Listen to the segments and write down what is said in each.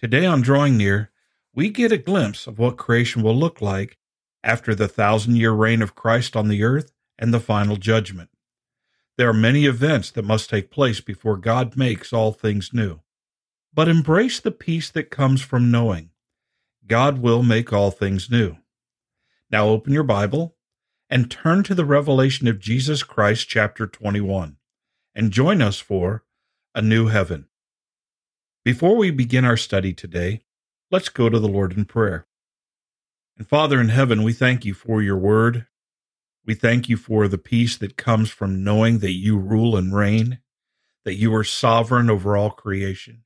Today on Drawing Near, we get a glimpse of what creation will look like after the thousand year reign of Christ on the earth and the final judgment. There are many events that must take place before God makes all things new. But embrace the peace that comes from knowing God will make all things new. Now open your Bible and turn to the revelation of Jesus Christ, chapter 21, and join us for A New Heaven. Before we begin our study today, let's go to the Lord in prayer. And Father in heaven, we thank you for your word. We thank you for the peace that comes from knowing that you rule and reign, that you are sovereign over all creation.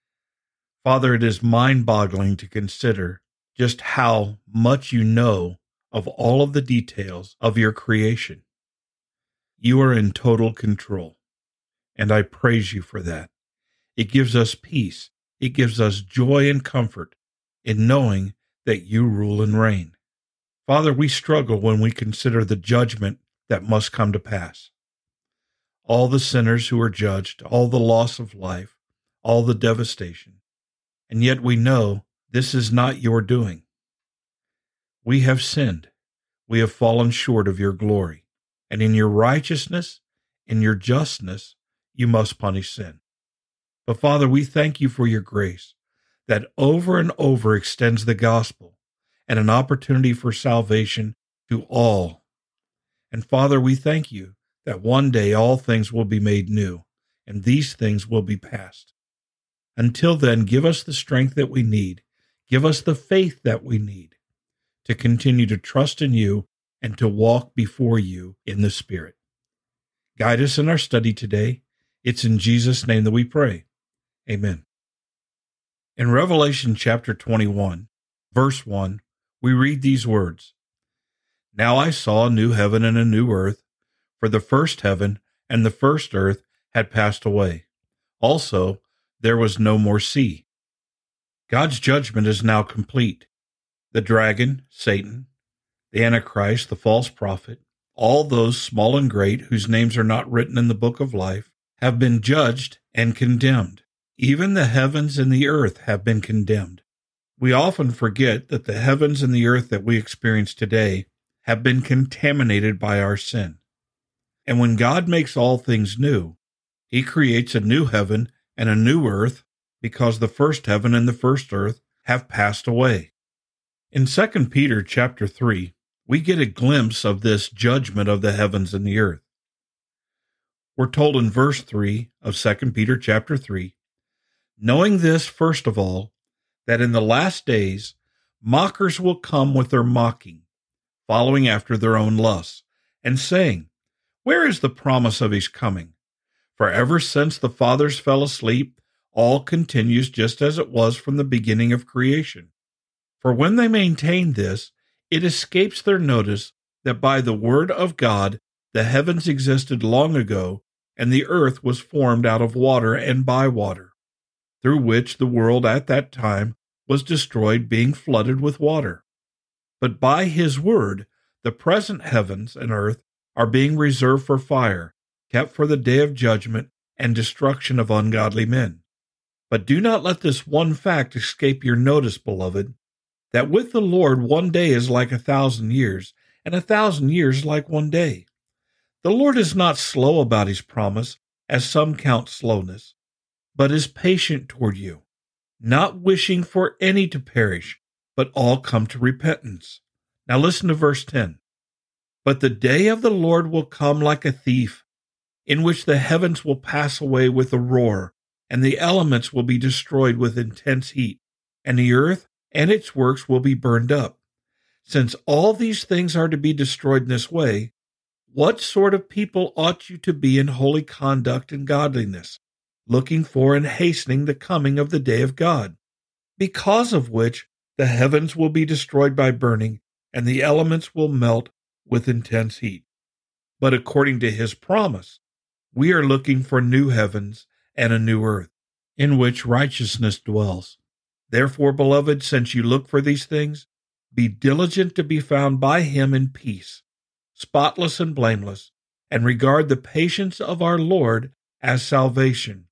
Father, it is mind boggling to consider just how much you know of all of the details of your creation. You are in total control, and I praise you for that. It gives us peace, it gives us joy and comfort in knowing that you rule and reign. Father, we struggle when we consider the judgment that must come to pass. All the sinners who are judged, all the loss of life, all the devastation. And yet we know this is not your doing. We have sinned. We have fallen short of your glory. And in your righteousness, in your justness, you must punish sin. But Father, we thank you for your grace that over and over extends the gospel and an opportunity for salvation to all. And Father, we thank you that one day all things will be made new and these things will be past. Until then, give us the strength that we need, give us the faith that we need to continue to trust in you and to walk before you in the Spirit. Guide us in our study today. It's in Jesus' name that we pray. Amen. In Revelation chapter 21, verse 1, we read these words Now I saw a new heaven and a new earth, for the first heaven and the first earth had passed away. Also, there was no more sea. God's judgment is now complete. The dragon, Satan, the Antichrist, the false prophet, all those small and great whose names are not written in the book of life, have been judged and condemned. Even the heavens and the earth have been condemned. We often forget that the heavens and the earth that we experience today have been contaminated by our sin. And when God makes all things new, he creates a new heaven and a new earth because the first heaven and the first earth have passed away. In 2 Peter chapter 3, we get a glimpse of this judgment of the heavens and the earth. We're told in verse 3 of 2 Peter chapter 3 knowing this first of all, that in the last days mockers will come with their mocking, following after their own lusts, and saying, Where is the promise of his coming? For ever since the fathers fell asleep, all continues just as it was from the beginning of creation. For when they maintain this, it escapes their notice that by the word of God the heavens existed long ago, and the earth was formed out of water and by water through which the world at that time was destroyed, being flooded with water. But by his word, the present heavens and earth are being reserved for fire, kept for the day of judgment and destruction of ungodly men. But do not let this one fact escape your notice, beloved, that with the Lord one day is like a thousand years, and a thousand years like one day. The Lord is not slow about his promise, as some count slowness but is patient toward you, not wishing for any to perish, but all come to repentance. Now listen to verse 10. But the day of the Lord will come like a thief, in which the heavens will pass away with a roar, and the elements will be destroyed with intense heat, and the earth and its works will be burned up. Since all these things are to be destroyed in this way, what sort of people ought you to be in holy conduct and godliness, looking for and hastening the coming of the day of God, because of which the heavens will be destroyed by burning, and the elements will melt with intense heat. But according to his promise, we are looking for new heavens and a new earth, in which righteousness dwells. Therefore, beloved, since you look for these things, be diligent to be found by him in peace, spotless and blameless, and regard the patience of our Lord as salvation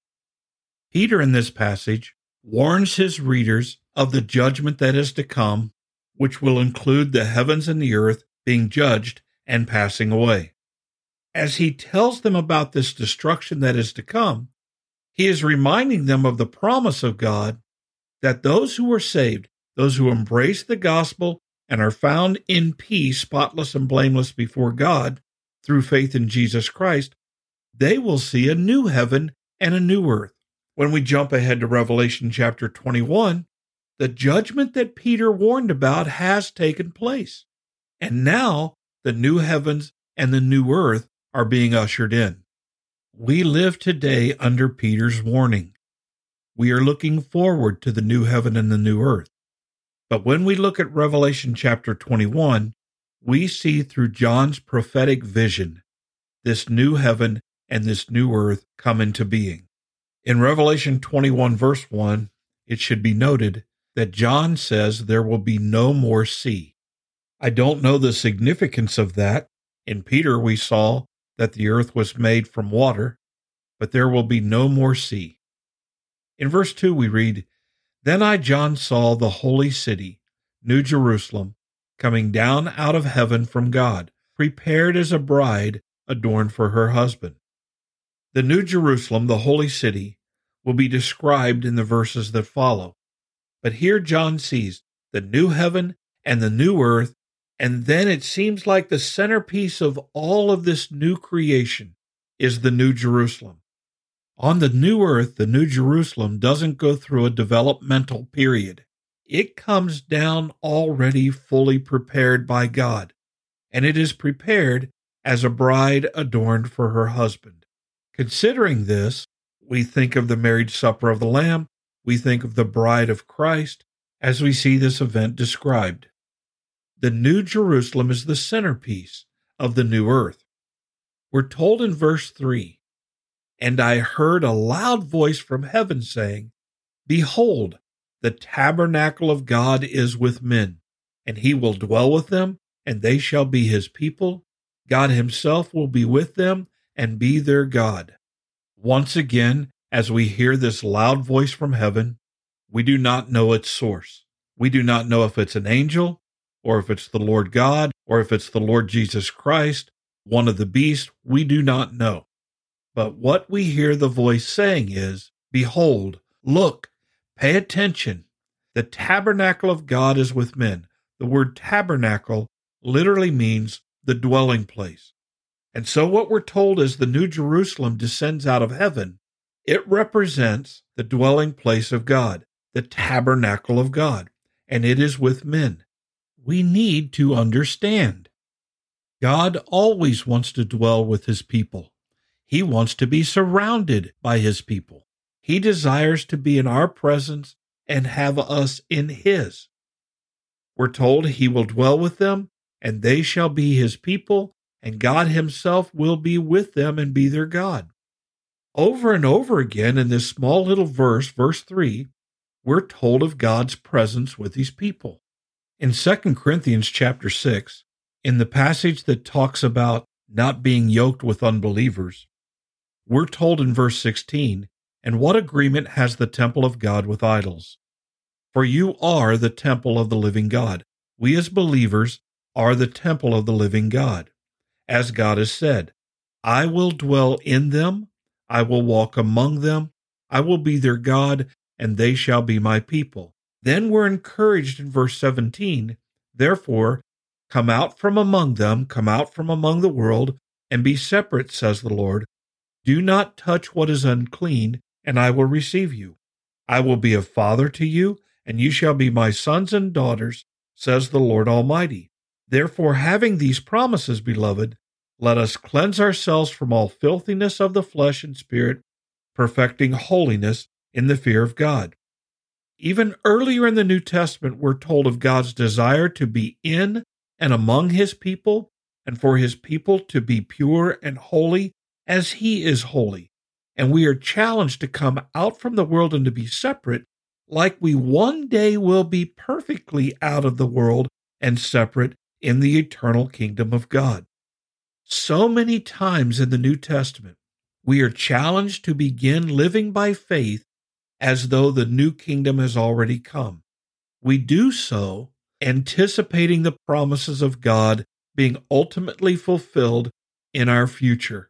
Peter in this passage warns his readers of the judgment that is to come, which will include the heavens and the earth being judged and passing away. As he tells them about this destruction that is to come, he is reminding them of the promise of God that those who are saved, those who embrace the gospel and are found in peace, spotless and blameless before God through faith in Jesus Christ, they will see a new heaven and a new earth. When we jump ahead to Revelation chapter 21, the judgment that Peter warned about has taken place. And now the new heavens and the new earth are being ushered in. We live today under Peter's warning. We are looking forward to the new heaven and the new earth. But when we look at Revelation chapter 21, we see through John's prophetic vision this new heaven and this new earth come into being. In Revelation 21, verse 1, it should be noted that John says there will be no more sea. I don't know the significance of that. In Peter, we saw that the earth was made from water, but there will be no more sea. In verse 2, we read, Then I, John, saw the holy city, New Jerusalem, coming down out of heaven from God, prepared as a bride adorned for her husband. The New Jerusalem, the holy city, will be described in the verses that follow. But here John sees the new heaven and the new earth, and then it seems like the centerpiece of all of this new creation is the New Jerusalem. On the new earth, the New Jerusalem doesn't go through a developmental period. It comes down already fully prepared by God, and it is prepared as a bride adorned for her husband. Considering this, we think of the marriage supper of the Lamb, we think of the bride of Christ as we see this event described. The New Jerusalem is the centerpiece of the new earth. We're told in verse 3 And I heard a loud voice from heaven saying, Behold, the tabernacle of God is with men, and he will dwell with them, and they shall be his people. God himself will be with them and be their God. Once again, as we hear this loud voice from heaven, we do not know its source. We do not know if it's an angel, or if it's the Lord God, or if it's the Lord Jesus Christ, one of the beasts. We do not know. But what we hear the voice saying is, Behold, look, pay attention. The tabernacle of God is with men. The word tabernacle literally means the dwelling place. And so, what we're told is the New Jerusalem descends out of heaven. It represents the dwelling place of God, the tabernacle of God, and it is with men. We need to understand. God always wants to dwell with his people. He wants to be surrounded by his people. He desires to be in our presence and have us in his. We're told he will dwell with them, and they shall be his people, and God Himself will be with them and be their God. Over and over again in this small little verse, verse 3, we're told of God's presence with His people. In 2 Corinthians chapter 6, in the passage that talks about not being yoked with unbelievers, we're told in verse 16, And what agreement has the temple of God with idols? For you are the temple of the living God. We as believers are the temple of the living God as God has said, I will dwell in them, I will walk among them, I will be their God, and they shall be my people. Then we're encouraged in verse 17, therefore, come out from among them, come out from among the world, and be separate, says the Lord. Do not touch what is unclean, and I will receive you. I will be a father to you, and you shall be my sons and daughters, says the Lord Almighty. Therefore, having these promises, beloved, let us cleanse ourselves from all filthiness of the flesh and spirit, perfecting holiness in the fear of God. Even earlier in the New Testament, we're told of God's desire to be in and among his people, and for his people to be pure and holy as he is holy. And we are challenged to come out from the world and to be separate, like we one day will be perfectly out of the world and separate in the eternal kingdom of God. So many times in the New Testament, we are challenged to begin living by faith as though the new kingdom has already come. we do so anticipating the promises of God being ultimately fulfilled in our future.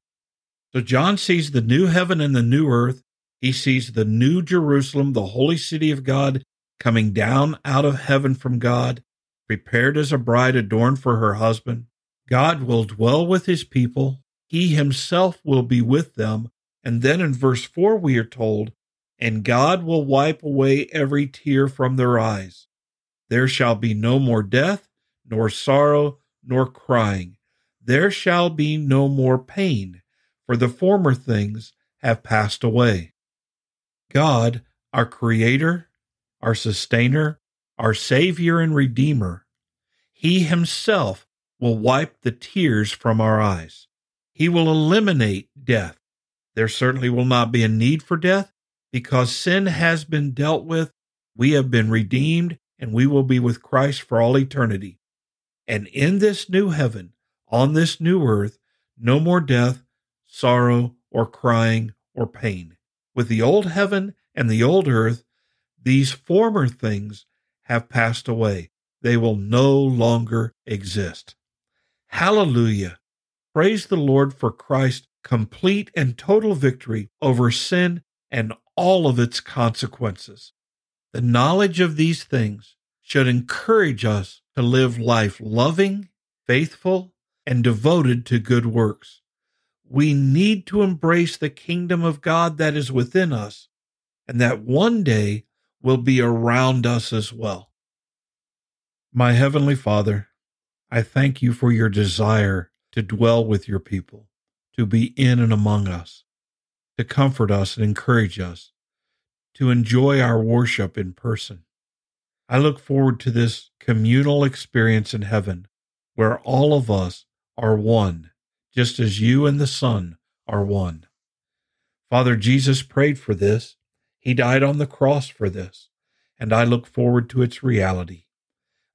So John sees the new heaven and the new earth. He sees the new Jerusalem, the holy city of God, coming down out of heaven from God, prepared as a bride adorned for her husband. God will dwell with his people. He himself will be with them. And then in verse 4, we are told, And God will wipe away every tear from their eyes. There shall be no more death, nor sorrow, nor crying. There shall be no more pain, for the former things have passed away. God, our Creator, our Sustainer, our Savior and Redeemer, He Himself will wipe the tears from our eyes. He will eliminate death. There certainly will not be a need for death because sin has been dealt with. We have been redeemed and we will be with Christ for all eternity. And in this new heaven, on this new earth, no more death, sorrow, or crying, or pain. With the old heaven and the old earth, these former things have passed away. They will no longer exist. Hallelujah. Praise the Lord for Christ's complete and total victory over sin and all of its consequences. The knowledge of these things should encourage us to live life loving, faithful, and devoted to good works. We need to embrace the kingdom of God that is within us and that one day will be around us as well. My Heavenly Father, I thank you for your desire to dwell with your people, to be in and among us, to comfort us and encourage us, to enjoy our worship in person. I look forward to this communal experience in heaven where all of us are one, just as you and the Son are one. Father Jesus prayed for this. He died on the cross for this, and I look forward to its reality.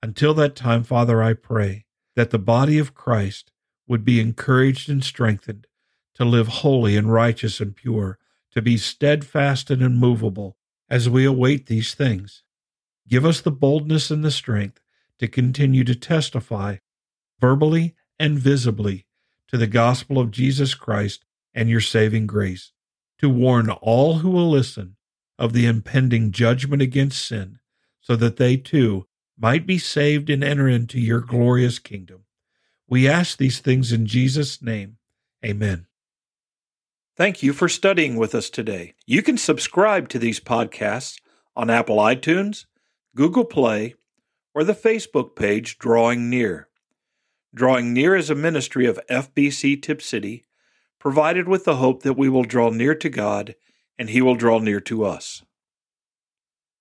Until that time, Father, I pray that the body of Christ would be encouraged and strengthened to live holy and righteous and pure to be steadfast and immovable as we await these things. Give us the boldness and the strength to continue to testify verbally and visibly to the gospel of Jesus Christ and your saving grace, to warn all who will listen of the impending judgment against sin, so that they too might be saved and enter into your glorious kingdom. We ask these things in Jesus' name. Amen. Thank you for studying with us today. You can subscribe to these podcasts on Apple iTunes, Google Play, or the Facebook page Drawing Near. Drawing Near is a ministry of FBC Tipp City, provided with the hope that we will draw near to God and He will draw near to us.